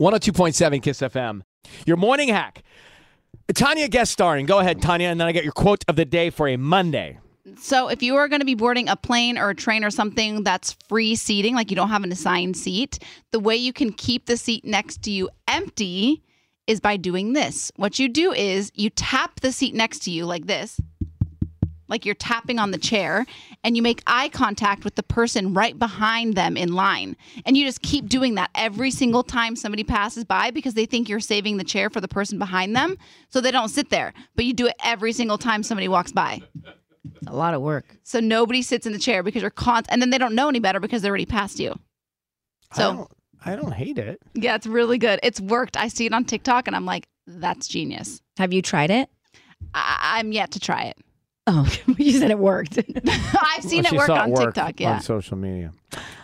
102.7 Kiss FM. Your morning hack. Tanya guest starring. Go ahead, Tanya, and then I get your quote of the day for a Monday. So, if you are going to be boarding a plane or a train or something that's free seating, like you don't have an assigned seat, the way you can keep the seat next to you empty is by doing this. What you do is you tap the seat next to you like this, like you're tapping on the chair, and you make eye contact with the person right behind them in line. And you just keep doing that every single time somebody passes by because they think you're saving the chair for the person behind them. So they don't sit there, but you do it every single time somebody walks by. A lot of work. So nobody sits in the chair because you're con, and then they don't know any better because they're already past you. I So don't, I don't hate it. yeah, it's really good. It's worked. I see it on TikTok, and I'm like, that's genius. Have you tried it? I- I'm yet to try it. Oh, you said it worked. I've seen Well, it she work saw on work TikTok. Yeah. On social media.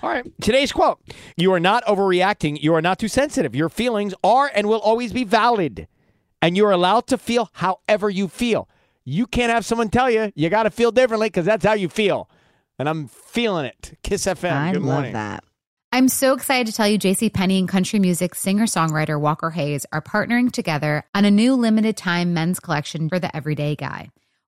All right. Today's quote You are not overreacting. You are not too sensitive. Your feelings are and will always be valid. And you are allowed to feel however you feel. You can't have someone tell you you got to feel differently because that's how you feel. And I'm feeling it. Kiss FM. I Good love morning. that. I'm so excited to tell you JC Penney and country music singer-songwriter Walker Hayes are partnering together on a new limited time men's collection for the everyday guy.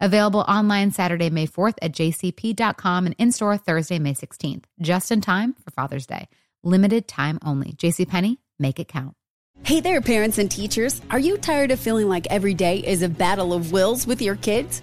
Available online Saturday, May 4th at jcp.com and in store Thursday, May 16th, just in time for Father's Day. Limited time only. JCPenney, make it count. Hey there, parents and teachers. Are you tired of feeling like every day is a battle of wills with your kids?